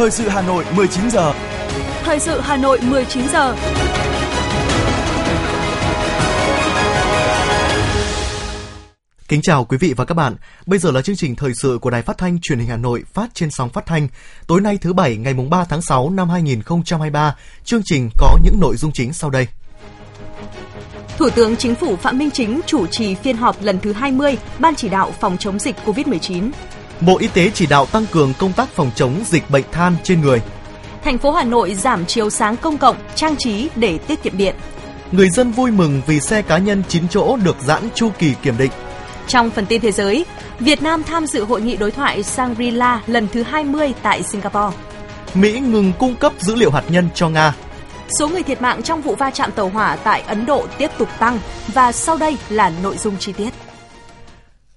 Thời sự Hà Nội 19 giờ. Thời sự Hà Nội 19 giờ. Kính chào quý vị và các bạn. Bây giờ là chương trình thời sự của Đài Phát thanh Truyền hình Hà Nội phát trên sóng phát thanh. Tối nay thứ bảy ngày mùng 3 tháng 6 năm 2023, chương trình có những nội dung chính sau đây. Thủ tướng Chính phủ Phạm Minh Chính chủ trì phiên họp lần thứ 20 Ban chỉ đạo phòng chống dịch COVID-19. Bộ Y tế chỉ đạo tăng cường công tác phòng chống dịch bệnh than trên người. Thành phố Hà Nội giảm chiếu sáng công cộng, trang trí để tiết kiệm điện. Người dân vui mừng vì xe cá nhân 9 chỗ được giãn chu kỳ kiểm định. Trong phần tin thế giới, Việt Nam tham dự hội nghị đối thoại Shangri-La lần thứ 20 tại Singapore. Mỹ ngừng cung cấp dữ liệu hạt nhân cho Nga. Số người thiệt mạng trong vụ va chạm tàu hỏa tại Ấn Độ tiếp tục tăng và sau đây là nội dung chi tiết.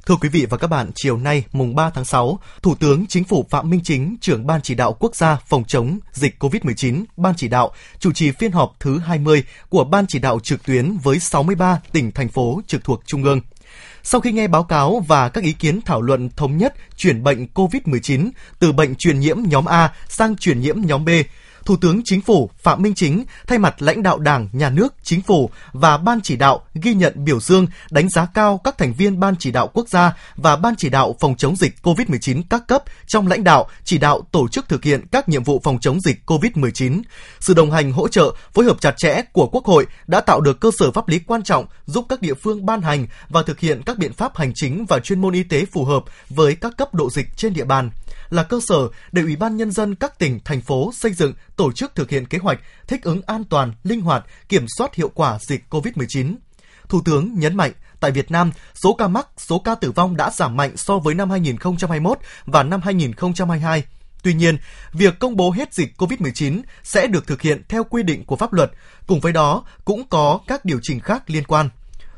Thưa quý vị và các bạn, chiều nay mùng 3 tháng 6, Thủ tướng Chính phủ Phạm Minh Chính, trưởng Ban chỉ đạo quốc gia phòng chống dịch COVID-19, Ban chỉ đạo chủ trì phiên họp thứ 20 của Ban chỉ đạo trực tuyến với 63 tỉnh thành phố trực thuộc Trung ương. Sau khi nghe báo cáo và các ý kiến thảo luận thống nhất chuyển bệnh COVID-19 từ bệnh truyền nhiễm nhóm A sang truyền nhiễm nhóm B, Thủ tướng Chính phủ Phạm Minh Chính thay mặt lãnh đạo Đảng, Nhà nước, Chính phủ và Ban chỉ đạo ghi nhận biểu dương, đánh giá cao các thành viên Ban chỉ đạo quốc gia và Ban chỉ đạo phòng chống dịch COVID-19 các cấp trong lãnh đạo, chỉ đạo tổ chức thực hiện các nhiệm vụ phòng chống dịch COVID-19. Sự đồng hành hỗ trợ, phối hợp chặt chẽ của Quốc hội đã tạo được cơ sở pháp lý quan trọng giúp các địa phương ban hành và thực hiện các biện pháp hành chính và chuyên môn y tế phù hợp với các cấp độ dịch trên địa bàn là cơ sở để Ủy ban Nhân dân các tỉnh, thành phố xây dựng, tổ chức thực hiện kế hoạch thích ứng an toàn, linh hoạt, kiểm soát hiệu quả dịch COVID-19. Thủ tướng nhấn mạnh, tại Việt Nam, số ca mắc, số ca tử vong đã giảm mạnh so với năm 2021 và năm 2022. Tuy nhiên, việc công bố hết dịch COVID-19 sẽ được thực hiện theo quy định của pháp luật, cùng với đó cũng có các điều chỉnh khác liên quan.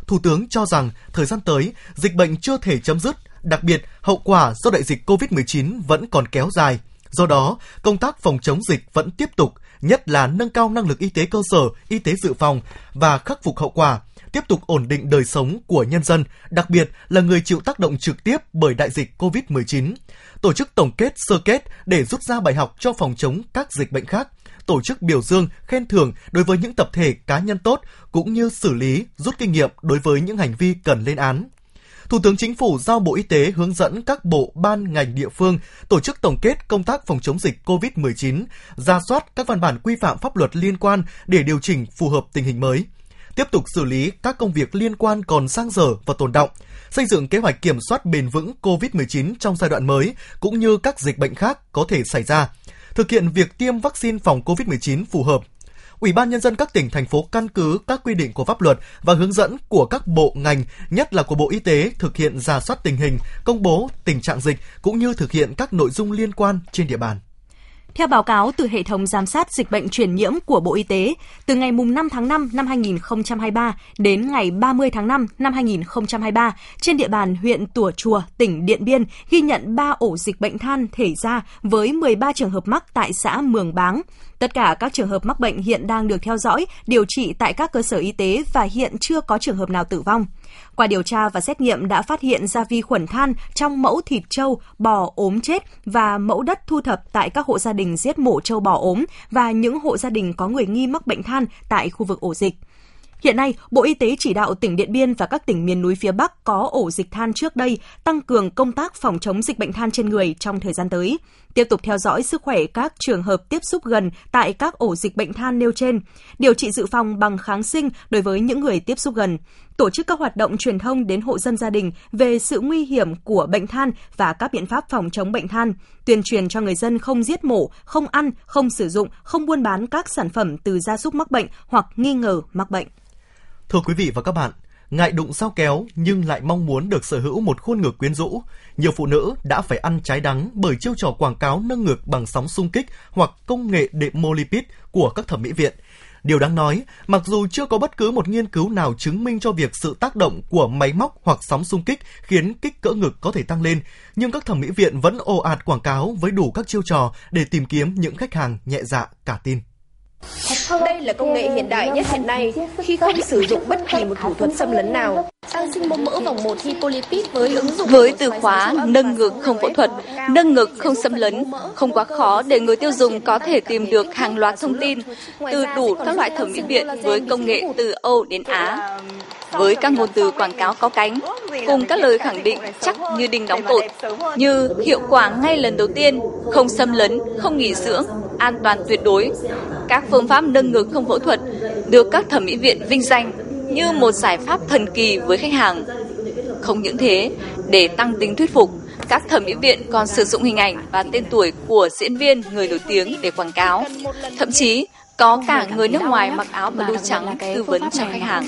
Thủ tướng cho rằng thời gian tới, dịch bệnh chưa thể chấm dứt Đặc biệt, hậu quả do đại dịch COVID-19 vẫn còn kéo dài. Do đó, công tác phòng chống dịch vẫn tiếp tục, nhất là nâng cao năng lực y tế cơ sở, y tế dự phòng và khắc phục hậu quả, tiếp tục ổn định đời sống của nhân dân, đặc biệt là người chịu tác động trực tiếp bởi đại dịch COVID-19. Tổ chức tổng kết sơ kết để rút ra bài học cho phòng chống các dịch bệnh khác, tổ chức biểu dương, khen thưởng đối với những tập thể cá nhân tốt cũng như xử lý, rút kinh nghiệm đối với những hành vi cần lên án. Thủ tướng Chính phủ giao Bộ Y tế hướng dẫn các bộ ban ngành địa phương tổ chức tổng kết công tác phòng chống dịch COVID-19, ra soát các văn bản quy phạm pháp luật liên quan để điều chỉnh phù hợp tình hình mới. Tiếp tục xử lý các công việc liên quan còn sang dở và tồn động, xây dựng kế hoạch kiểm soát bền vững COVID-19 trong giai đoạn mới cũng như các dịch bệnh khác có thể xảy ra, thực hiện việc tiêm vaccine phòng COVID-19 phù hợp, Ủy ban nhân dân các tỉnh thành phố căn cứ các quy định của pháp luật và hướng dẫn của các bộ ngành, nhất là của Bộ Y tế thực hiện giả soát tình hình, công bố tình trạng dịch cũng như thực hiện các nội dung liên quan trên địa bàn. Theo báo cáo từ hệ thống giám sát dịch bệnh truyền nhiễm của Bộ Y tế, từ ngày 5 tháng 5 năm 2023 đến ngày 30 tháng 5 năm 2023, trên địa bàn huyện Tùa Chùa, tỉnh Điện Biên ghi nhận 3 ổ dịch bệnh than thể ra với 13 trường hợp mắc tại xã Mường Báng. Tất cả các trường hợp mắc bệnh hiện đang được theo dõi, điều trị tại các cơ sở y tế và hiện chưa có trường hợp nào tử vong. Qua điều tra và xét nghiệm đã phát hiện ra vi khuẩn than trong mẫu thịt trâu, bò ốm chết và mẫu đất thu thập tại các hộ gia đình giết mổ trâu bò ốm và những hộ gia đình có người nghi mắc bệnh than tại khu vực ổ dịch. Hiện nay, Bộ Y tế chỉ đạo tỉnh Điện Biên và các tỉnh miền núi phía Bắc có ổ dịch than trước đây tăng cường công tác phòng chống dịch bệnh than trên người trong thời gian tới. Tiếp tục theo dõi sức khỏe các trường hợp tiếp xúc gần tại các ổ dịch bệnh than nêu trên, điều trị dự phòng bằng kháng sinh đối với những người tiếp xúc gần, tổ chức các hoạt động truyền thông đến hộ dân gia đình về sự nguy hiểm của bệnh than và các biện pháp phòng chống bệnh than, tuyên truyền cho người dân không giết mổ, không ăn, không sử dụng, không buôn bán các sản phẩm từ gia súc mắc bệnh hoặc nghi ngờ mắc bệnh. Thưa quý vị và các bạn, ngại đụng sao kéo nhưng lại mong muốn được sở hữu một khuôn ngực quyến rũ, nhiều phụ nữ đã phải ăn trái đắng bởi chiêu trò quảng cáo nâng ngực bằng sóng xung kích hoặc công nghệ đệm molipid của các thẩm mỹ viện. Điều đáng nói, mặc dù chưa có bất cứ một nghiên cứu nào chứng minh cho việc sự tác động của máy móc hoặc sóng xung kích khiến kích cỡ ngực có thể tăng lên, nhưng các thẩm mỹ viện vẫn ồ ạt quảng cáo với đủ các chiêu trò để tìm kiếm những khách hàng nhẹ dạ cả tin. Đây là công nghệ hiện đại nhất hiện nay khi không sử dụng bất kỳ một thủ thuật xâm lấn nào. Tăng sinh mô mỡ vòng 1 hipolipid với ứng dụng với từ khóa nâng ngực không phẫu thuật, nâng ngực không xâm lấn, không quá khó để người tiêu dùng có thể tìm được hàng loạt thông tin từ đủ các loại thẩm mỹ viện với công nghệ từ Âu đến Á. Với các ngôn từ quảng cáo có cánh, cùng các lời khẳng định chắc như đinh đóng cột, như hiệu quả ngay lần đầu tiên, không xâm lấn, không nghỉ dưỡng, an toàn tuyệt đối. Các phương pháp nâng ngực không phẫu thuật được các thẩm mỹ viện vinh danh như một giải pháp thần kỳ với khách hàng. Không những thế, để tăng tính thuyết phục, các thẩm mỹ viện còn sử dụng hình ảnh và tên tuổi của diễn viên người nổi tiếng để quảng cáo. Thậm chí, có cả người nước ngoài mặc áo blue trắng tư vấn cho khách hàng.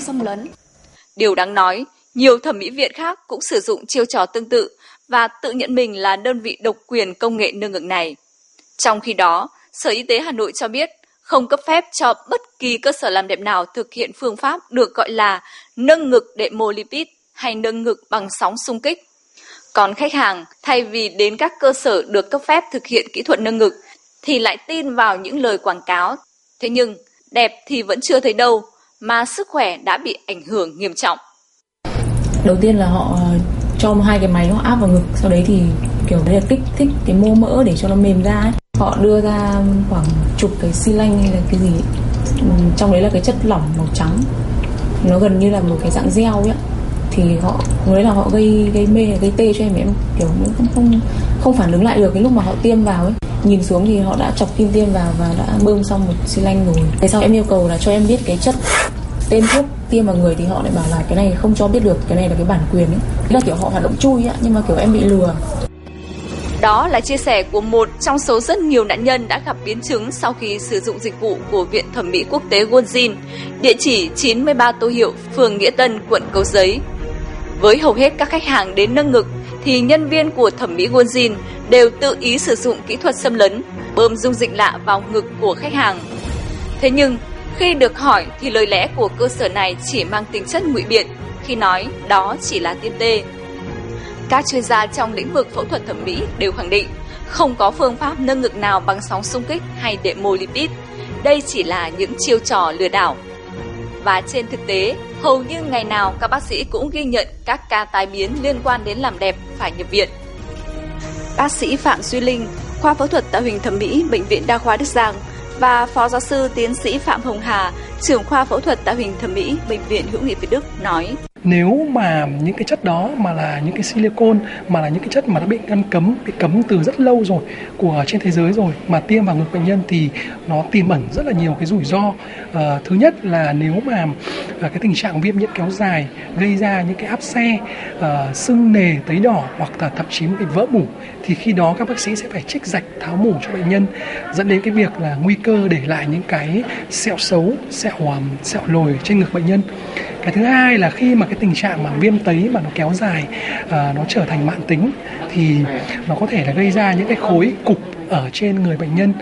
Điều đáng nói, nhiều thẩm mỹ viện khác cũng sử dụng chiêu trò tương tự và tự nhận mình là đơn vị độc quyền công nghệ nâng ngực này. Trong khi đó, Sở Y tế Hà Nội cho biết không cấp phép cho bất kỳ cơ sở làm đẹp nào thực hiện phương pháp được gọi là nâng ngực đệm mô lipid hay nâng ngực bằng sóng xung kích. Còn khách hàng, thay vì đến các cơ sở được cấp phép thực hiện kỹ thuật nâng ngực, thì lại tin vào những lời quảng cáo. Thế nhưng, đẹp thì vẫn chưa thấy đâu, mà sức khỏe đã bị ảnh hưởng nghiêm trọng. Đầu tiên là họ cho cho hai cái máy nó áp vào ngực, sau đấy thì kiểu đấy là kích thích cái mô mỡ để cho nó mềm ra ấy. Họ đưa ra khoảng chục cái xi lanh hay là cái gì ừ, trong đấy là cái chất lỏng màu trắng. Nó gần như là một cái dạng gel ấy thì họ đấy là họ gây gây mê gây tê cho em em kiểu không không không phản ứng lại được cái lúc mà họ tiêm vào ấy nhìn xuống thì họ đã chọc kim tiêm vào và đã bơm xong một xi lanh rồi. Thế sau em yêu cầu là cho em biết cái chất tên thuốc tiêm vào người thì họ lại bảo là cái này không cho biết được cái này là cái bản quyền ấy. Là kiểu họ hoạt động chui á nhưng mà kiểu em bị lừa. Đó là chia sẻ của một trong số rất nhiều nạn nhân đã gặp biến chứng sau khi sử dụng dịch vụ của Viện Thẩm mỹ Quốc tế Wonjin, địa chỉ 93 Tô Hiệu, phường Nghĩa Tân, quận Cầu Giấy. Với hầu hết các khách hàng đến nâng ngực, thì nhân viên của thẩm mỹ Wonjin đều tự ý sử dụng kỹ thuật xâm lấn, bơm dung dịch lạ vào ngực của khách hàng. Thế nhưng, khi được hỏi thì lời lẽ của cơ sở này chỉ mang tính chất ngụy biện khi nói đó chỉ là tiêm tê. Các chuyên gia trong lĩnh vực phẫu thuật thẩm mỹ đều khẳng định không có phương pháp nâng ngực nào bằng sóng xung kích hay đệm mô lipid. Đây chỉ là những chiêu trò lừa đảo. Và trên thực tế, hầu như ngày nào các bác sĩ cũng ghi nhận các ca tai biến liên quan đến làm đẹp phải nhập viện. Bác sĩ Phạm Duy Linh, khoa phẫu thuật tạo hình thẩm mỹ Bệnh viện Đa khoa Đức Giang và Phó giáo sư tiến sĩ Phạm Hồng Hà, trưởng khoa phẫu thuật tạo hình thẩm mỹ Bệnh viện Hữu nghị Việt Đức nói nếu mà những cái chất đó mà là những cái silicon mà là những cái chất mà đã bị ngăn cấm bị cấm từ rất lâu rồi của trên thế giới rồi mà tiêm vào ngực bệnh nhân thì nó tiềm ẩn rất là nhiều cái rủi ro. À, thứ nhất là nếu mà à, cái tình trạng viêm nhiễm kéo dài gây ra những cái áp xe à, sưng nề tấy đỏ hoặc là thậm chí bị vỡ mủ thì khi đó các bác sĩ sẽ phải trích rạch tháo mủ cho bệnh nhân dẫn đến cái việc là nguy cơ để lại những cái sẹo xấu sẹo hòm, sẹo lồi trên ngực bệnh nhân. Cái thứ hai là khi mà cái tình trạng mà viêm tấy mà nó kéo dài à, nó trở thành mãn tính thì nó có thể là gây ra những cái khối cục ở trên người bệnh nhân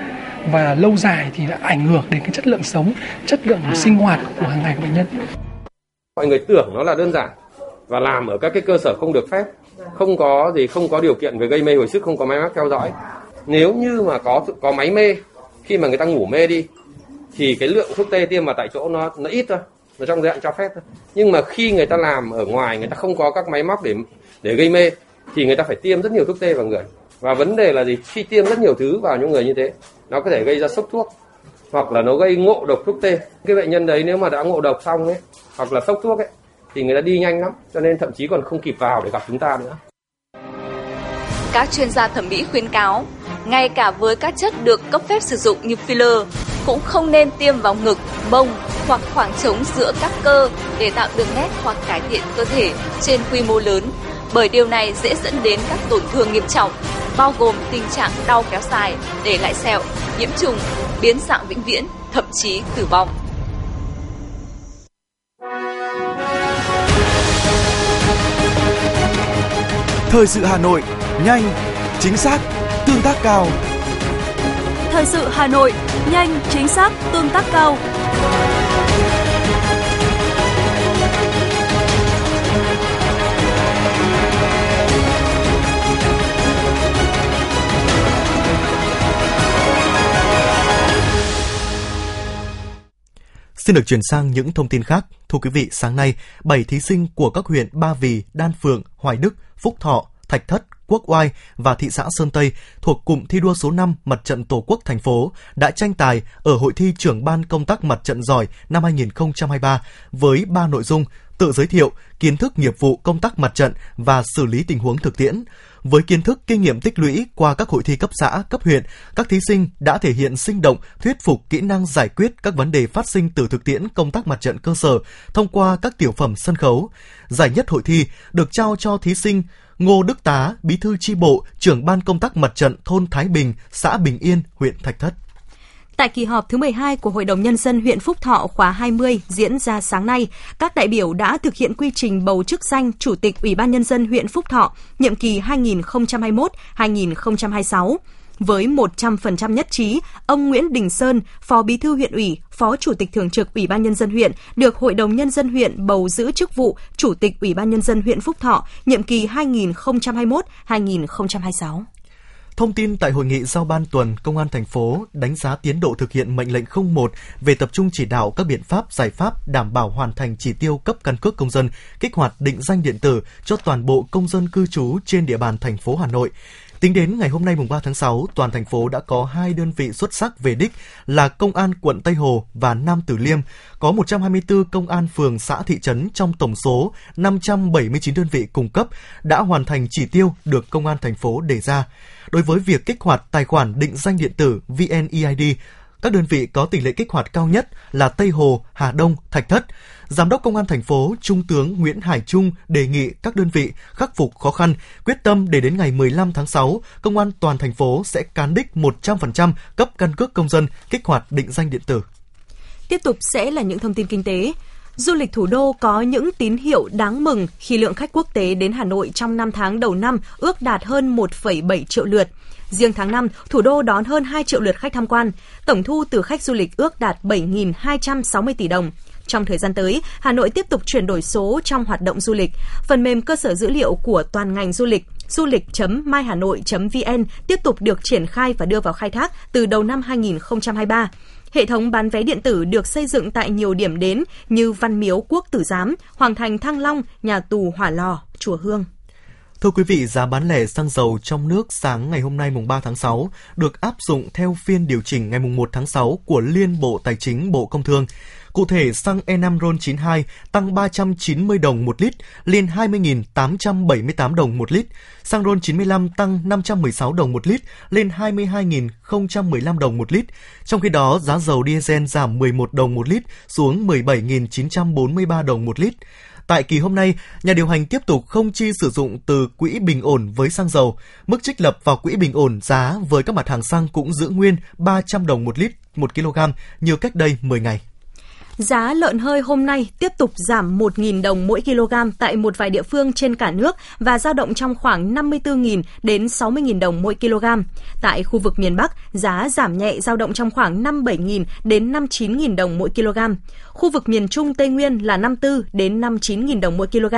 và lâu dài thì đã ảnh hưởng đến cái chất lượng sống chất lượng sinh hoạt của hàng ngày của bệnh nhân. Mọi người tưởng nó là đơn giản và làm ở các cái cơ sở không được phép không có gì, không có điều kiện về gây mê hồi sức, không có máy móc theo dõi. Nếu như mà có có máy mê, khi mà người ta ngủ mê đi, thì cái lượng thuốc tê tiêm vào tại chỗ nó nó ít thôi, nó trong dạng cho phép thôi. Nhưng mà khi người ta làm ở ngoài, người ta không có các máy móc để để gây mê, thì người ta phải tiêm rất nhiều thuốc tê vào người. Và vấn đề là gì? Khi tiêm rất nhiều thứ vào những người như thế, nó có thể gây ra sốc thuốc, hoặc là nó gây ngộ độc thuốc tê. Cái bệnh nhân đấy nếu mà đã ngộ độc xong ấy, hoặc là sốc thuốc ấy thì người ta đi nhanh lắm cho nên thậm chí còn không kịp vào để gặp chúng ta nữa các chuyên gia thẩm mỹ khuyến cáo ngay cả với các chất được cấp phép sử dụng như filler cũng không nên tiêm vào ngực, mông hoặc khoảng trống giữa các cơ để tạo đường nét hoặc cải thiện cơ thể trên quy mô lớn, bởi điều này dễ dẫn đến các tổn thương nghiêm trọng, bao gồm tình trạng đau kéo dài, để lại sẹo, nhiễm trùng, biến dạng vĩnh viễn, thậm chí tử vong. Thời sự Hà Nội, nhanh, chính xác, tương tác cao. Thời sự Hà Nội, nhanh, chính xác, tương tác cao. Xin được chuyển sang những thông tin khác. Thưa quý vị, sáng nay, 7 thí sinh của các huyện Ba Vì, Đan Phượng, Hoài Đức, Phúc Thọ, Thạch Thất, Quốc Oai và thị xã Sơn Tây thuộc cụm thi đua số 5 Mặt trận Tổ quốc thành phố đã tranh tài ở hội thi trưởng ban công tác mặt trận giỏi năm 2023 với 3 nội dung tự giới thiệu, kiến thức nghiệp vụ công tác mặt trận và xử lý tình huống thực tiễn. Với kiến thức kinh nghiệm tích lũy qua các hội thi cấp xã, cấp huyện, các thí sinh đã thể hiện sinh động, thuyết phục kỹ năng giải quyết các vấn đề phát sinh từ thực tiễn công tác mặt trận cơ sở thông qua các tiểu phẩm sân khấu. Giải nhất hội thi được trao cho thí sinh Ngô Đức Tá, Bí thư chi bộ, trưởng ban công tác mặt trận thôn Thái Bình, xã Bình Yên, huyện Thạch Thất. Tại kỳ họp thứ 12 của Hội đồng Nhân dân huyện Phúc Thọ khóa 20 diễn ra sáng nay, các đại biểu đã thực hiện quy trình bầu chức danh Chủ tịch Ủy ban Nhân dân huyện Phúc Thọ nhiệm kỳ 2021-2026. Với 100% nhất trí, ông Nguyễn Đình Sơn, Phó Bí thư huyện ủy, Phó Chủ tịch Thường trực Ủy ban Nhân dân huyện, được Hội đồng Nhân dân huyện bầu giữ chức vụ Chủ tịch Ủy ban Nhân dân huyện Phúc Thọ, nhiệm kỳ 2021-2026. Thông tin tại hội nghị giao ban tuần, Công an thành phố đánh giá tiến độ thực hiện mệnh lệnh 01 về tập trung chỉ đạo các biện pháp giải pháp đảm bảo hoàn thành chỉ tiêu cấp căn cước công dân, kích hoạt định danh điện tử cho toàn bộ công dân cư trú trên địa bàn thành phố Hà Nội. Tính đến ngày hôm nay mùng 3 tháng 6, toàn thành phố đã có hai đơn vị xuất sắc về đích là Công an quận Tây Hồ và Nam Tử Liêm, có 124 công an phường xã thị trấn trong tổng số 579 đơn vị cung cấp đã hoàn thành chỉ tiêu được Công an thành phố đề ra. Đối với việc kích hoạt tài khoản định danh điện tử VNEID, các đơn vị có tỷ lệ kích hoạt cao nhất là Tây Hồ, Hà Đông, Thạch Thất. Giám đốc Công an thành phố Trung tướng Nguyễn Hải Trung đề nghị các đơn vị khắc phục khó khăn, quyết tâm để đến ngày 15 tháng 6, Công an toàn thành phố sẽ cán đích 100% cấp căn cước công dân kích hoạt định danh điện tử. Tiếp tục sẽ là những thông tin kinh tế. Du lịch thủ đô có những tín hiệu đáng mừng khi lượng khách quốc tế đến Hà Nội trong 5 tháng đầu năm ước đạt hơn 1,7 triệu lượt. Riêng tháng 5, thủ đô đón hơn 2 triệu lượt khách tham quan. Tổng thu từ khách du lịch ước đạt 7.260 tỷ đồng. Trong thời gian tới, Hà Nội tiếp tục chuyển đổi số trong hoạt động du lịch. Phần mềm cơ sở dữ liệu của toàn ngành du lịch du lịch.myhanoi.vn tiếp tục được triển khai và đưa vào khai thác từ đầu năm 2023. Hệ thống bán vé điện tử được xây dựng tại nhiều điểm đến như Văn Miếu Quốc Tử Giám, Hoàng thành Thăng Long, nhà tù Hỏa Lò, Chùa Hương. Thưa quý vị, giá bán lẻ xăng dầu trong nước sáng ngày hôm nay mùng 3 tháng 6 được áp dụng theo phiên điều chỉnh ngày mùng 1 tháng 6 của Liên Bộ Tài chính Bộ Công Thương. Cụ thể, xăng E5 RON92 tăng 390 đồng một lít lên 20.878 đồng một lít. Xăng RON95 tăng 516 đồng một lít lên 22.015 đồng một lít. Trong khi đó, giá dầu diesel giảm 11 đồng một lít xuống 17.943 đồng một lít. Tại kỳ hôm nay, nhà điều hành tiếp tục không chi sử dụng từ quỹ bình ổn với xăng dầu. Mức trích lập vào quỹ bình ổn giá với các mặt hàng xăng cũng giữ nguyên 300 đồng một lít một kg như cách đây 10 ngày. Giá lợn hơi hôm nay tiếp tục giảm 1.000 đồng mỗi kg tại một vài địa phương trên cả nước và dao động trong khoảng 54.000 đến 60.000 đồng mỗi kg. Tại khu vực miền Bắc, giá giảm nhẹ dao động trong khoảng 57.000 đến 59.000 đồng mỗi kg. Khu vực miền Trung Tây Nguyên là 54 đến 59.000 đồng mỗi kg.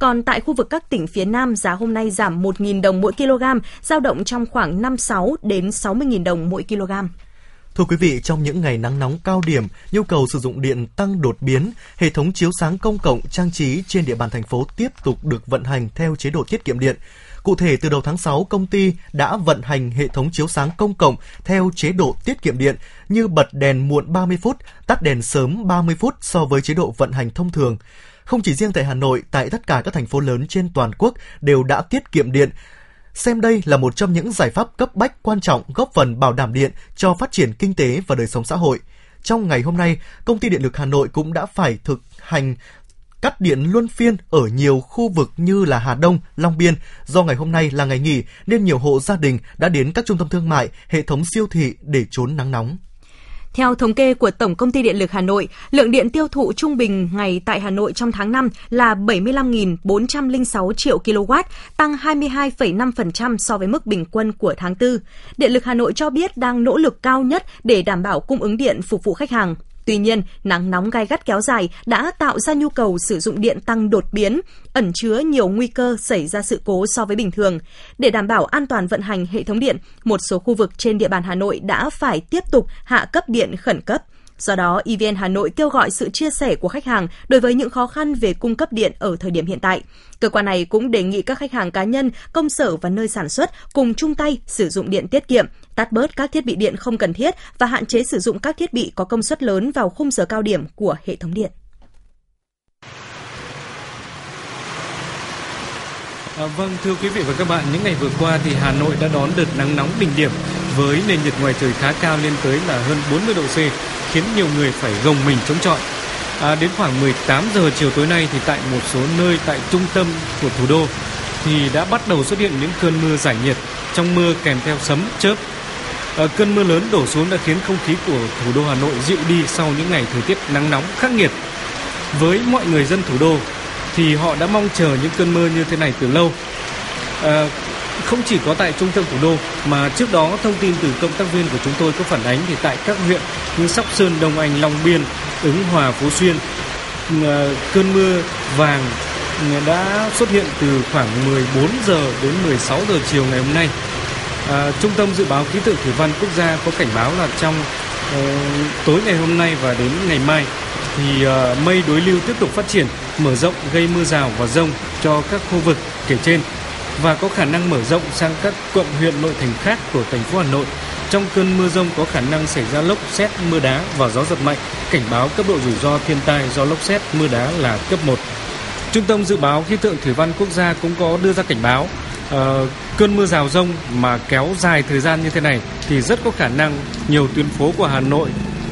Còn tại khu vực các tỉnh phía Nam, giá hôm nay giảm 1.000 đồng mỗi kg, dao động trong khoảng 56 đến 60.000 đồng mỗi kg. Thưa quý vị, trong những ngày nắng nóng cao điểm, nhu cầu sử dụng điện tăng đột biến, hệ thống chiếu sáng công cộng trang trí trên địa bàn thành phố tiếp tục được vận hành theo chế độ tiết kiệm điện. Cụ thể, từ đầu tháng 6, công ty đã vận hành hệ thống chiếu sáng công cộng theo chế độ tiết kiệm điện như bật đèn muộn 30 phút, tắt đèn sớm 30 phút so với chế độ vận hành thông thường. Không chỉ riêng tại Hà Nội, tại tất cả các thành phố lớn trên toàn quốc đều đã tiết kiệm điện, xem đây là một trong những giải pháp cấp bách quan trọng góp phần bảo đảm điện cho phát triển kinh tế và đời sống xã hội. Trong ngày hôm nay, công ty điện lực Hà Nội cũng đã phải thực hành cắt điện luân phiên ở nhiều khu vực như là Hà Đông, Long Biên. Do ngày hôm nay là ngày nghỉ nên nhiều hộ gia đình đã đến các trung tâm thương mại, hệ thống siêu thị để trốn nắng nóng. Theo thống kê của Tổng công ty Điện lực Hà Nội, lượng điện tiêu thụ trung bình ngày tại Hà Nội trong tháng 5 là 75.406 triệu kW, tăng 22,5% so với mức bình quân của tháng 4. Điện lực Hà Nội cho biết đang nỗ lực cao nhất để đảm bảo cung ứng điện phục vụ khách hàng. Tuy nhiên, nắng nóng gai gắt kéo dài đã tạo ra nhu cầu sử dụng điện tăng đột biến, ẩn chứa nhiều nguy cơ xảy ra sự cố so với bình thường. Để đảm bảo an toàn vận hành hệ thống điện, một số khu vực trên địa bàn Hà Nội đã phải tiếp tục hạ cấp điện khẩn cấp. Do đó, EVN Hà Nội kêu gọi sự chia sẻ của khách hàng đối với những khó khăn về cung cấp điện ở thời điểm hiện tại. Cơ quan này cũng đề nghị các khách hàng cá nhân, công sở và nơi sản xuất cùng chung tay sử dụng điện tiết kiệm, tắt bớt các thiết bị điện không cần thiết và hạn chế sử dụng các thiết bị có công suất lớn vào khung giờ cao điểm của hệ thống điện. À, vâng, thưa quý vị và các bạn, những ngày vừa qua thì Hà Nội đã đón đợt nắng nóng đỉnh điểm với nền nhiệt ngoài trời khá cao lên tới là hơn 40 độ C, khiến nhiều người phải gồng mình chống chọi. À, đến khoảng 18 giờ chiều tối nay thì tại một số nơi tại trung tâm của thủ đô thì đã bắt đầu xuất hiện những cơn mưa giải nhiệt, trong mưa kèm theo sấm, chớp. Ờ, cơn mưa lớn đổ xuống đã khiến không khí của thủ đô Hà Nội dịu đi sau những ngày thời tiết nắng nóng khắc nghiệt. Với mọi người dân thủ đô thì họ đã mong chờ những cơn mưa như thế này từ lâu. À, không chỉ có tại trung tâm thủ đô mà trước đó thông tin từ cộng tác viên của chúng tôi có phản ánh thì tại các huyện như Sóc Sơn, Đông Anh, Long Biên, Ứng Hòa, Phú Xuyên à, cơn mưa vàng đã xuất hiện từ khoảng 14 giờ đến 16 giờ chiều ngày hôm nay. À, Trung tâm dự báo khí tượng thủy văn quốc gia có cảnh báo là trong uh, tối ngày hôm nay và đến ngày mai thì uh, mây đối lưu tiếp tục phát triển, mở rộng gây mưa rào và rông cho các khu vực kể trên và có khả năng mở rộng sang các quận huyện nội thành khác của thành phố Hà Nội. Trong cơn mưa rông có khả năng xảy ra lốc xét, mưa đá và gió giật mạnh. Cảnh báo cấp độ rủi ro thiên tai do lốc xét, mưa đá là cấp 1. Trung tâm dự báo khí tượng thủy văn quốc gia cũng có đưa ra cảnh báo uh, cơn mưa rào rông mà kéo dài thời gian như thế này thì rất có khả năng nhiều tuyến phố của Hà Nội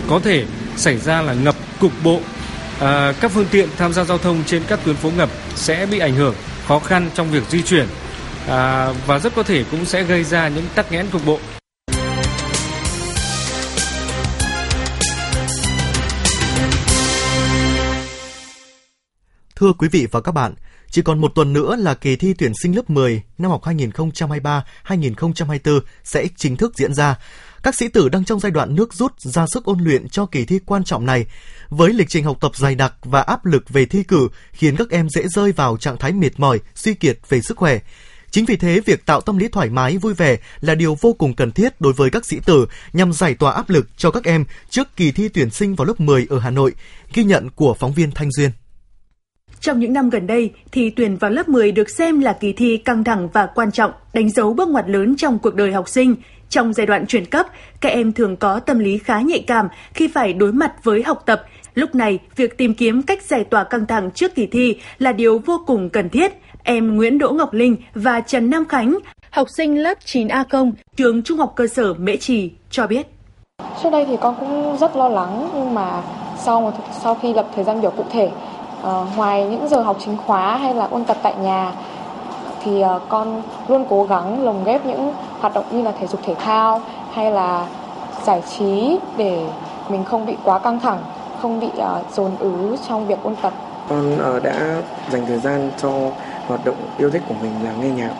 có thể xảy ra là ngập cục bộ. À, các phương tiện tham gia giao thông trên các tuyến phố ngập sẽ bị ảnh hưởng, khó khăn trong việc di chuyển à, và rất có thể cũng sẽ gây ra những tắc nghẽn cục bộ. Thưa quý vị và các bạn, chỉ còn một tuần nữa là kỳ thi tuyển sinh lớp 10 năm học 2023-2024 sẽ chính thức diễn ra. Các sĩ tử đang trong giai đoạn nước rút ra sức ôn luyện cho kỳ thi quan trọng này. Với lịch trình học tập dày đặc và áp lực về thi cử khiến các em dễ rơi vào trạng thái mệt mỏi, suy kiệt về sức khỏe. Chính vì thế, việc tạo tâm lý thoải mái, vui vẻ là điều vô cùng cần thiết đối với các sĩ tử nhằm giải tỏa áp lực cho các em trước kỳ thi tuyển sinh vào lớp 10 ở Hà Nội, ghi nhận của phóng viên Thanh Duyên. Trong những năm gần đây, thi tuyển vào lớp 10 được xem là kỳ thi căng thẳng và quan trọng, đánh dấu bước ngoặt lớn trong cuộc đời học sinh. Trong giai đoạn chuyển cấp, các em thường có tâm lý khá nhạy cảm khi phải đối mặt với học tập. Lúc này, việc tìm kiếm cách giải tỏa căng thẳng trước kỳ thi là điều vô cùng cần thiết. Em Nguyễn Đỗ Ngọc Linh và Trần Nam Khánh, học sinh lớp 9A công, trường Trung học cơ sở Mễ Trì cho biết. Trước đây thì con cũng rất lo lắng nhưng mà sau sau khi lập thời gian biểu cụ thể uh, ngoài những giờ học chính khóa hay là ôn tập tại nhà thì uh, con luôn cố gắng lồng ghép những hoạt động như là thể dục thể thao hay là giải trí để mình không bị quá căng thẳng không bị uh, dồn ứ trong việc ôn tập. Con uh, đã dành thời gian cho hoạt động yêu thích của mình là nghe nhạc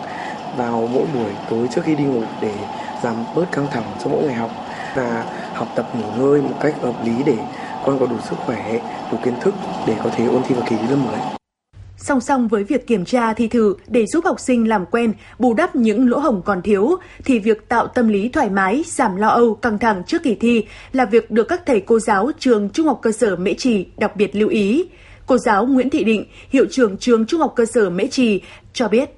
vào mỗi buổi tối trước khi đi ngủ để giảm bớt căng thẳng cho mỗi ngày học và học tập nghỉ ngơi một cách hợp lý để con có đủ sức khỏe, đủ kiến thức để có thể ôn thi vào kỳ thi lớp 10. Song song với việc kiểm tra thi thử để giúp học sinh làm quen, bù đắp những lỗ hổng còn thiếu, thì việc tạo tâm lý thoải mái, giảm lo âu, căng thẳng trước kỳ thi là việc được các thầy cô giáo trường Trung học cơ sở Mễ Trì đặc biệt lưu ý. Cô giáo Nguyễn Thị Định, hiệu trưởng trường Trung học cơ sở Mễ Trì cho biết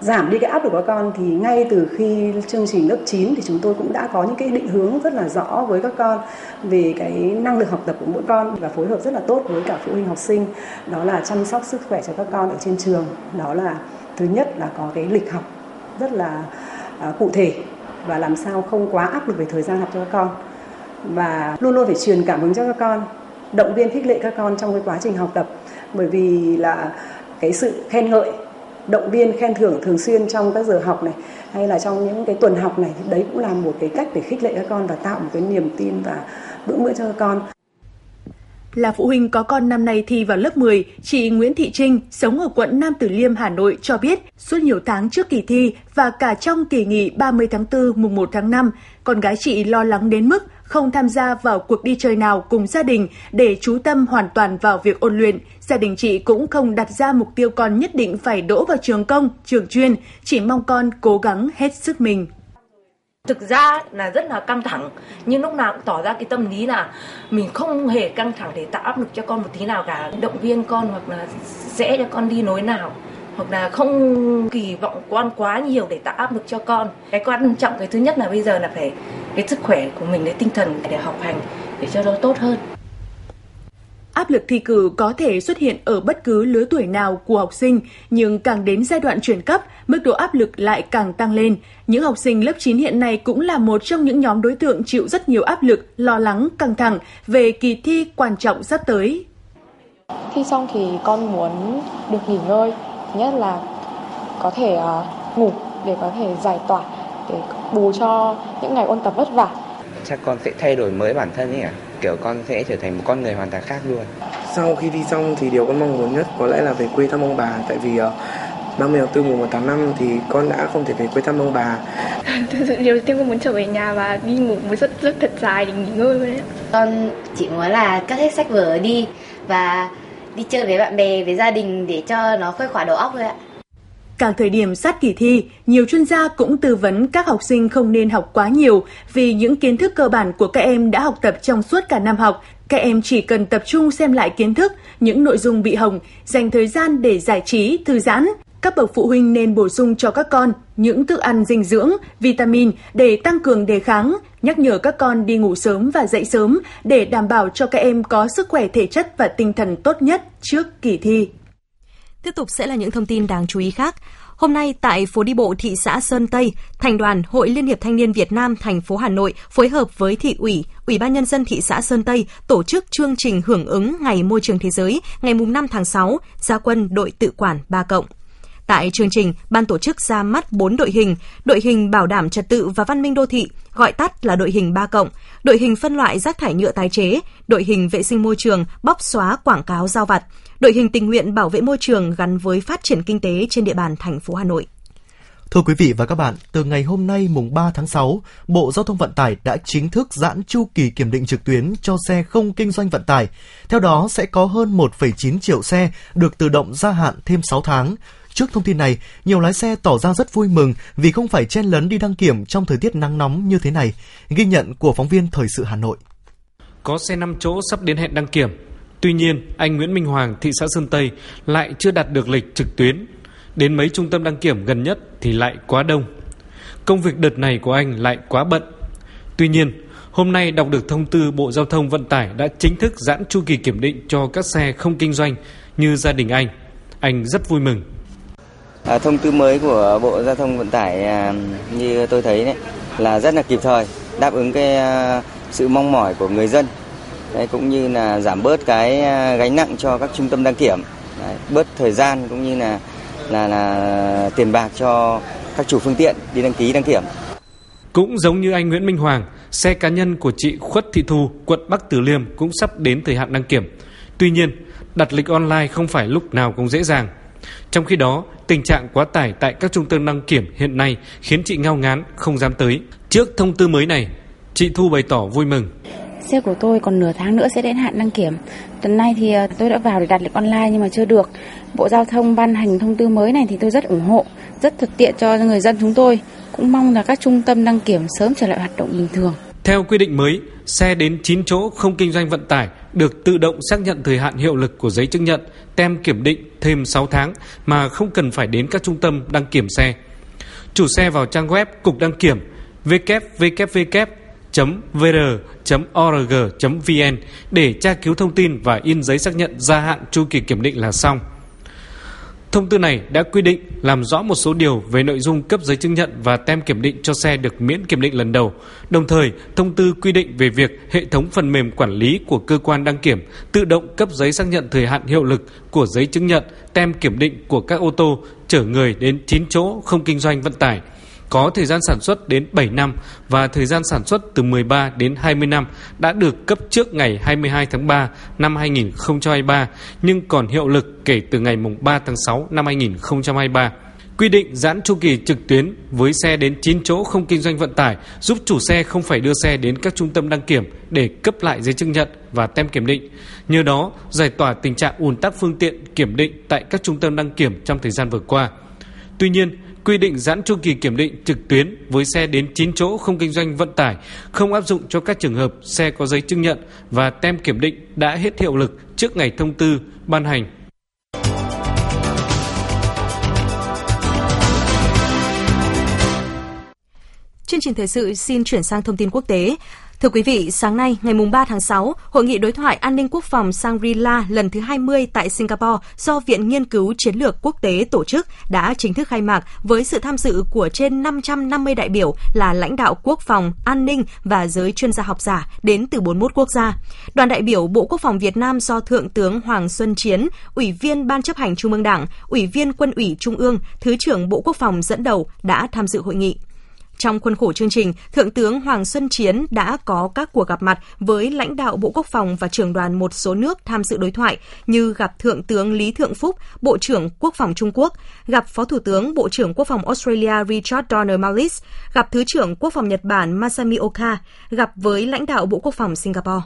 giảm đi cái áp lực của các con thì ngay từ khi chương trình lớp 9 thì chúng tôi cũng đã có những cái định hướng rất là rõ với các con về cái năng lực học tập của mỗi con và phối hợp rất là tốt với cả phụ huynh học sinh. Đó là chăm sóc sức khỏe cho các con ở trên trường. Đó là thứ nhất là có cái lịch học rất là à, cụ thể và làm sao không quá áp lực về thời gian học cho các con. Và luôn luôn phải truyền cảm hứng cho các con, động viên khích lệ các con trong cái quá trình học tập. Bởi vì là cái sự khen ngợi động viên, khen thưởng thường xuyên trong các giờ học này, hay là trong những cái tuần học này đấy cũng là một cái cách để khích lệ các con và tạo một cái niềm tin và bữa bữa cho các con. Là phụ huynh có con năm nay thi vào lớp 10, chị Nguyễn Thị Trinh, sống ở quận Nam Từ Liêm, Hà Nội cho biết, suốt nhiều tháng trước kỳ thi và cả trong kỳ nghỉ 30 tháng 4 mùng 1 tháng 5, con gái chị lo lắng đến mức không tham gia vào cuộc đi chơi nào cùng gia đình để chú tâm hoàn toàn vào việc ôn luyện. Gia đình chị cũng không đặt ra mục tiêu con nhất định phải đỗ vào trường công, trường chuyên, chỉ mong con cố gắng hết sức mình. Thực ra là rất là căng thẳng, nhưng lúc nào cũng tỏ ra cái tâm lý là mình không hề căng thẳng để tạo áp lực cho con một tí nào cả, động viên con hoặc là sẽ cho con đi nối nào hoặc là không kỳ vọng con quá nhiều để tạo áp lực cho con. Cái quan trọng cái thứ nhất là bây giờ là phải cái sức khỏe của mình, cái tinh thần để học hành để cho nó tốt hơn. Áp lực thi cử có thể xuất hiện ở bất cứ lứa tuổi nào của học sinh, nhưng càng đến giai đoạn chuyển cấp, mức độ áp lực lại càng tăng lên. Những học sinh lớp 9 hiện nay cũng là một trong những nhóm đối tượng chịu rất nhiều áp lực, lo lắng, căng thẳng về kỳ thi quan trọng sắp tới. Thi xong thì con muốn được nghỉ ngơi, thứ nhất là có thể uh, ngủ để có thể giải tỏa, để bù cho những ngày ôn tập vất vả. Chắc con sẽ thay đổi mới bản thân ấy à? Kiểu con sẽ trở thành một con người hoàn toàn khác luôn sau khi đi xong thì điều con mong muốn nhất có lẽ là về quê thăm ông bà tại vì uh, 30 tháng 4 mùng 1 tháng 5 thì con đã không thể về quê thăm ông bà. Thực sự điều đầu tiên con muốn trở về nhà và đi ngủ một giấc rất thật dài để nghỉ ngơi thôi đấy. Con chỉ muốn là cất hết sách vở đi và đi chơi với bạn bè, với gia đình để cho nó khuây khỏa đầu óc thôi ạ. Càng thời điểm sát kỳ thi, nhiều chuyên gia cũng tư vấn các học sinh không nên học quá nhiều vì những kiến thức cơ bản của các em đã học tập trong suốt cả năm học. Các em chỉ cần tập trung xem lại kiến thức, những nội dung bị hỏng, dành thời gian để giải trí, thư giãn. Các bậc phụ huynh nên bổ sung cho các con những thức ăn dinh dưỡng, vitamin để tăng cường đề kháng, nhắc nhở các con đi ngủ sớm và dậy sớm để đảm bảo cho các em có sức khỏe thể chất và tinh thần tốt nhất trước kỳ thi. Tiếp tục sẽ là những thông tin đáng chú ý khác. Hôm nay tại phố đi bộ thị xã Sơn Tây, Thành đoàn Hội Liên hiệp Thanh niên Việt Nam thành phố Hà Nội phối hợp với thị ủy, Ủy ban nhân dân thị xã Sơn Tây tổ chức chương trình hưởng ứng Ngày Môi trường Thế giới ngày mùng 5 tháng 6, gia quân đội tự quản 3 cộng. Tại chương trình, ban tổ chức ra mắt 4 đội hình, đội hình bảo đảm trật tự và văn minh đô thị, gọi tắt là đội hình 3 cộng, đội hình phân loại rác thải nhựa tái chế, đội hình vệ sinh môi trường, bóc xóa quảng cáo giao vặt, đội hình tình nguyện bảo vệ môi trường gắn với phát triển kinh tế trên địa bàn thành phố Hà Nội. Thưa quý vị và các bạn, từ ngày hôm nay mùng 3 tháng 6, Bộ Giao thông Vận tải đã chính thức giãn chu kỳ kiểm định trực tuyến cho xe không kinh doanh vận tải. Theo đó sẽ có hơn 1,9 triệu xe được tự động gia hạn thêm 6 tháng. Trước thông tin này, nhiều lái xe tỏ ra rất vui mừng vì không phải chen lấn đi đăng kiểm trong thời tiết nắng nóng như thế này. Ghi nhận của phóng viên Thời sự Hà Nội. Có xe 5 chỗ sắp đến hẹn đăng kiểm, Tuy nhiên, anh Nguyễn Minh Hoàng, thị xã Sơn Tây lại chưa đặt được lịch trực tuyến. Đến mấy trung tâm đăng kiểm gần nhất thì lại quá đông. Công việc đợt này của anh lại quá bận. Tuy nhiên, hôm nay đọc được thông tư Bộ Giao thông Vận tải đã chính thức giãn chu kỳ kiểm định cho các xe không kinh doanh như gia đình anh. Anh rất vui mừng. À, thông tư mới của Bộ Giao thông Vận tải à, như tôi thấy đấy là rất là kịp thời, đáp ứng cái à, sự mong mỏi của người dân Đấy, cũng như là giảm bớt cái à, gánh nặng cho các trung tâm đăng kiểm, Đấy, bớt thời gian cũng như là là là tiền bạc cho các chủ phương tiện đi đăng ký đăng kiểm. Cũng giống như anh Nguyễn Minh Hoàng, xe cá nhân của chị Khuất Thị Thu, quận Bắc Từ Liêm cũng sắp đến thời hạn đăng kiểm. Tuy nhiên, đặt lịch online không phải lúc nào cũng dễ dàng. Trong khi đó, tình trạng quá tải tại các trung tâm đăng kiểm hiện nay khiến chị ngao ngán không dám tới. Trước thông tư mới này, chị Thu bày tỏ vui mừng. Xe của tôi còn nửa tháng nữa sẽ đến hạn đăng kiểm. Tuần nay thì ờ, tôi đã vào để đặt lịch online nhưng mà chưa được. Bộ Giao thông ban hành thông tư mới này thì tôi rất ủng hộ, rất thuận tiện cho người dân chúng tôi. Cũng mong là các trung tâm đăng kiểm sớm trở lại hoạt động bình thường. Theo quy định mới, xe đến 9 chỗ không kinh doanh vận tải được tự động xác nhận thời hạn hiệu lực của giấy chứng nhận, tem kiểm định thêm 6 tháng mà không cần phải đến các trung tâm đăng kiểm xe. Chủ xe vào trang web Cục Đăng kiểm www vr.org.vn để tra cứu thông tin và in giấy xác nhận gia hạn chu kỳ kiểm định là xong. Thông tư này đã quy định làm rõ một số điều về nội dung cấp giấy chứng nhận và tem kiểm định cho xe được miễn kiểm định lần đầu. Đồng thời, thông tư quy định về việc hệ thống phần mềm quản lý của cơ quan đăng kiểm tự động cấp giấy xác nhận thời hạn hiệu lực của giấy chứng nhận, tem kiểm định của các ô tô chở người đến 9 chỗ không kinh doanh vận tải – có thời gian sản xuất đến 7 năm và thời gian sản xuất từ 13 đến 20 năm đã được cấp trước ngày 22 tháng 3 năm 2023 nhưng còn hiệu lực kể từ ngày 3 tháng 6 năm 2023. Quy định giãn chu kỳ trực tuyến với xe đến 9 chỗ không kinh doanh vận tải giúp chủ xe không phải đưa xe đến các trung tâm đăng kiểm để cấp lại giấy chứng nhận và tem kiểm định. Nhờ đó, giải tỏa tình trạng ùn tắc phương tiện kiểm định tại các trung tâm đăng kiểm trong thời gian vừa qua. Tuy nhiên, quy định giãn chu kỳ kiểm định trực tuyến với xe đến 9 chỗ không kinh doanh vận tải, không áp dụng cho các trường hợp xe có giấy chứng nhận và tem kiểm định đã hết hiệu lực trước ngày thông tư ban hành. Chương trình thời sự xin chuyển sang thông tin quốc tế. Thưa quý vị, sáng nay, ngày 3 tháng 6, Hội nghị đối thoại an ninh quốc phòng Shangri-La lần thứ 20 tại Singapore do Viện Nghiên cứu Chiến lược Quốc tế tổ chức đã chính thức khai mạc với sự tham dự của trên 550 đại biểu là lãnh đạo quốc phòng, an ninh và giới chuyên gia học giả đến từ 41 quốc gia. Đoàn đại biểu Bộ Quốc phòng Việt Nam do Thượng tướng Hoàng Xuân Chiến, Ủy viên Ban chấp hành Trung ương Đảng, Ủy viên Quân ủy Trung ương, Thứ trưởng Bộ Quốc phòng dẫn đầu đã tham dự hội nghị. Trong khuôn khổ chương trình, Thượng tướng Hoàng Xuân Chiến đã có các cuộc gặp mặt với lãnh đạo Bộ Quốc phòng và trưởng đoàn một số nước tham dự đối thoại như gặp Thượng tướng Lý Thượng Phúc, Bộ trưởng Quốc phòng Trung Quốc, gặp Phó Thủ tướng Bộ trưởng Quốc phòng Australia Richard Donner Marlis, gặp Thứ trưởng Quốc phòng Nhật Bản Masami Oka, gặp với lãnh đạo Bộ Quốc phòng Singapore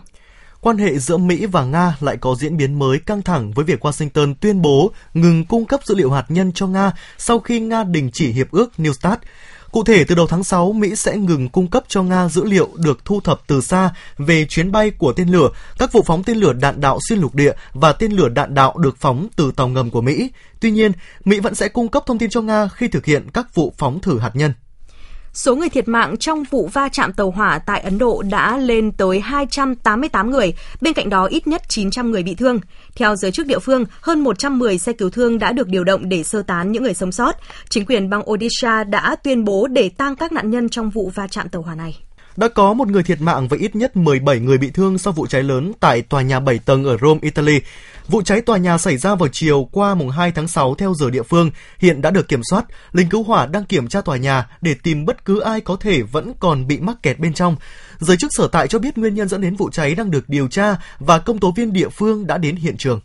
quan hệ giữa Mỹ và Nga lại có diễn biến mới căng thẳng với việc Washington tuyên bố ngừng cung cấp dữ liệu hạt nhân cho Nga sau khi Nga đình chỉ hiệp ước New START. Cụ thể, từ đầu tháng 6, Mỹ sẽ ngừng cung cấp cho Nga dữ liệu được thu thập từ xa về chuyến bay của tên lửa, các vụ phóng tên lửa đạn đạo xuyên lục địa và tên lửa đạn đạo được phóng từ tàu ngầm của Mỹ. Tuy nhiên, Mỹ vẫn sẽ cung cấp thông tin cho Nga khi thực hiện các vụ phóng thử hạt nhân. Số người thiệt mạng trong vụ va chạm tàu hỏa tại Ấn Độ đã lên tới 288 người, bên cạnh đó ít nhất 900 người bị thương. Theo giới chức địa phương, hơn 110 xe cứu thương đã được điều động để sơ tán những người sống sót. Chính quyền bang Odisha đã tuyên bố để tang các nạn nhân trong vụ va chạm tàu hỏa này. Đã có một người thiệt mạng và ít nhất 17 người bị thương sau vụ cháy lớn tại tòa nhà 7 tầng ở Rome, Italy. Vụ cháy tòa nhà xảy ra vào chiều qua mùng 2 tháng 6 theo giờ địa phương, hiện đã được kiểm soát. Lính cứu hỏa đang kiểm tra tòa nhà để tìm bất cứ ai có thể vẫn còn bị mắc kẹt bên trong. Giới chức sở tại cho biết nguyên nhân dẫn đến vụ cháy đang được điều tra và công tố viên địa phương đã đến hiện trường.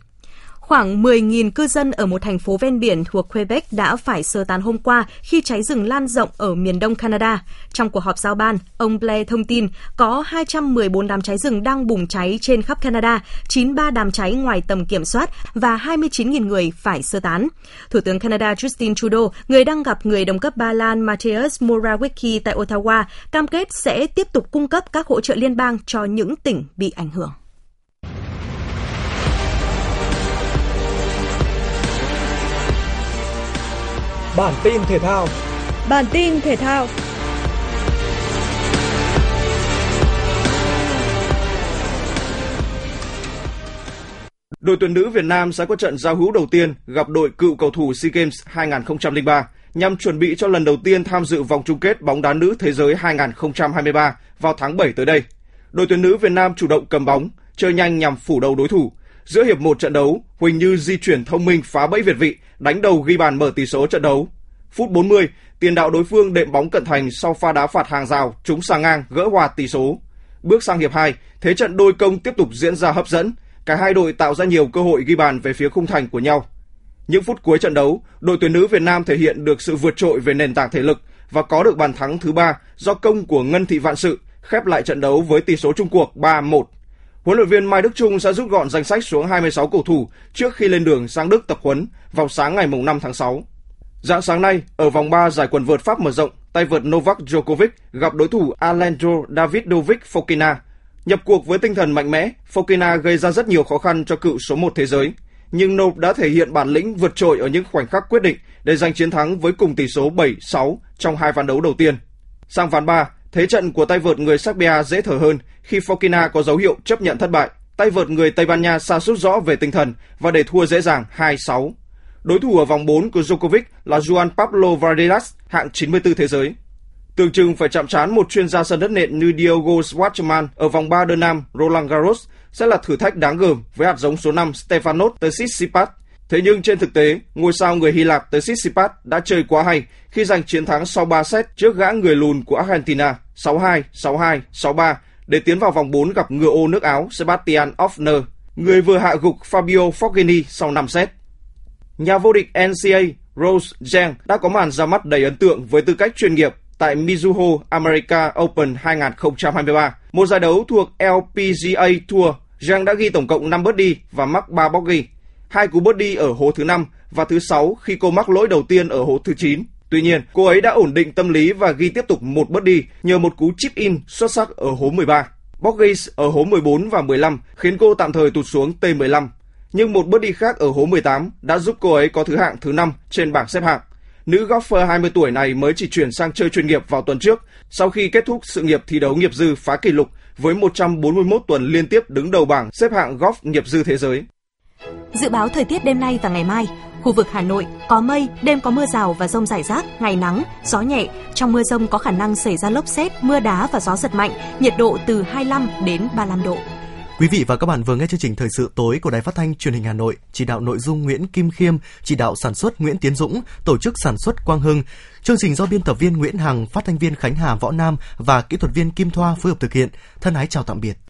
Khoảng 10.000 cư dân ở một thành phố ven biển thuộc Quebec đã phải sơ tán hôm qua khi cháy rừng lan rộng ở miền đông Canada. Trong cuộc họp giao ban, ông Blair thông tin có 214 đám cháy rừng đang bùng cháy trên khắp Canada, 93 đám cháy ngoài tầm kiểm soát và 29.000 người phải sơ tán. Thủ tướng Canada Justin Trudeau, người đang gặp người đồng cấp Ba Lan Mateusz Morawiecki tại Ottawa, cam kết sẽ tiếp tục cung cấp các hỗ trợ liên bang cho những tỉnh bị ảnh hưởng. Bản tin thể thao. Bản tin thể thao. Đội tuyển nữ Việt Nam sẽ có trận giao hữu đầu tiên gặp đội cựu cầu thủ SEA Games 2003 nhằm chuẩn bị cho lần đầu tiên tham dự vòng chung kết bóng đá nữ thế giới 2023 vào tháng 7 tới đây. Đội tuyển nữ Việt Nam chủ động cầm bóng, chơi nhanh nhằm phủ đầu đối thủ. Giữa hiệp một trận đấu, Huỳnh Như di chuyển thông minh phá bẫy Việt vị, đánh đầu ghi bàn mở tỷ số trận đấu. Phút 40, tiền đạo đối phương đệm bóng cận thành sau pha đá phạt hàng rào trúng sang ngang gỡ hòa tỷ số. Bước sang hiệp 2, thế trận đôi công tiếp tục diễn ra hấp dẫn, cả hai đội tạo ra nhiều cơ hội ghi bàn về phía khung thành của nhau. Những phút cuối trận đấu, đội tuyển nữ Việt Nam thể hiện được sự vượt trội về nền tảng thể lực và có được bàn thắng thứ ba do công của Ngân Thị Vạn Sự khép lại trận đấu với tỷ số chung cuộc 3-1. Huấn luyện viên Mai Đức Trung sẽ rút gọn danh sách xuống 26 cầu thủ trước khi lên đường sang Đức tập huấn vào sáng ngày 5 tháng 6. Dạng sáng nay, ở vòng 3 giải quần vợt Pháp mở rộng, tay vợt Novak Djokovic gặp đối thủ Alejandro Davidovic Fokina. Nhập cuộc với tinh thần mạnh mẽ, Fokina gây ra rất nhiều khó khăn cho cựu số 1 thế giới. Nhưng Nov đã thể hiện bản lĩnh vượt trội ở những khoảnh khắc quyết định để giành chiến thắng với cùng tỷ số 7-6 trong hai ván đấu đầu tiên. Sang ván 3, thế trận của tay vợt người Serbia dễ thở hơn khi Fokina có dấu hiệu chấp nhận thất bại. Tay vợt người Tây Ban Nha sa sút rõ về tinh thần và để thua dễ dàng 2-6. Đối thủ ở vòng 4 của Djokovic là Juan Pablo Vardelas, hạng 94 thế giới. Tưởng chừng phải chạm trán một chuyên gia sân đất nện như Diogo Schwartzman ở vòng 3 đơn nam Roland Garros sẽ là thử thách đáng gờm với hạt giống số 5 Stefanos Tsitsipas. Thế nhưng trên thực tế, ngôi sao người Hy Lạp Tsitsipas đã chơi quá hay khi giành chiến thắng sau 3 set trước gã người lùn của Argentina 6-2, 6-2, 6-3 để tiến vào vòng 4 gặp ngựa ô nước Áo Sebastian Offner, người vừa hạ gục Fabio Fognini sau 5 set. Nhà vô địch NCAA Rose Zhang đã có màn ra mắt đầy ấn tượng với tư cách chuyên nghiệp tại Mizuho America Open 2023, một giải đấu thuộc LPGA Tour. Zhang đã ghi tổng cộng 5 birdie và mắc 3 bogey, hai cú birdie ở hố thứ 5 và thứ 6 khi cô mắc lỗi đầu tiên ở hố thứ 9. Tuy nhiên, cô ấy đã ổn định tâm lý và ghi tiếp tục một birdie nhờ một cú chip in xuất sắc ở hố 13. Borges ở hố 14 và 15 khiến cô tạm thời tụt xuống T15. Nhưng một birdie khác ở hố 18 đã giúp cô ấy có thứ hạng thứ 5 trên bảng xếp hạng. Nữ golfer 20 tuổi này mới chỉ chuyển sang chơi chuyên nghiệp vào tuần trước sau khi kết thúc sự nghiệp thi đấu nghiệp dư phá kỷ lục với 141 tuần liên tiếp đứng đầu bảng xếp hạng golf nghiệp dư thế giới. Dự báo thời tiết đêm nay và ngày mai, khu vực Hà Nội có mây, đêm có mưa rào và rông rải rác, ngày nắng, gió nhẹ. Trong mưa rông có khả năng xảy ra lốc xét, mưa đá và gió giật mạnh, nhiệt độ từ 25 đến 35 độ. Quý vị và các bạn vừa nghe chương trình thời sự tối của Đài Phát thanh Truyền hình Hà Nội, chỉ đạo nội dung Nguyễn Kim Khiêm, chỉ đạo sản xuất Nguyễn Tiến Dũng, tổ chức sản xuất Quang Hưng. Chương trình do biên tập viên Nguyễn Hằng, phát thanh viên Khánh Hà Võ Nam và kỹ thuật viên Kim Thoa phối hợp thực hiện. Thân ái chào tạm biệt.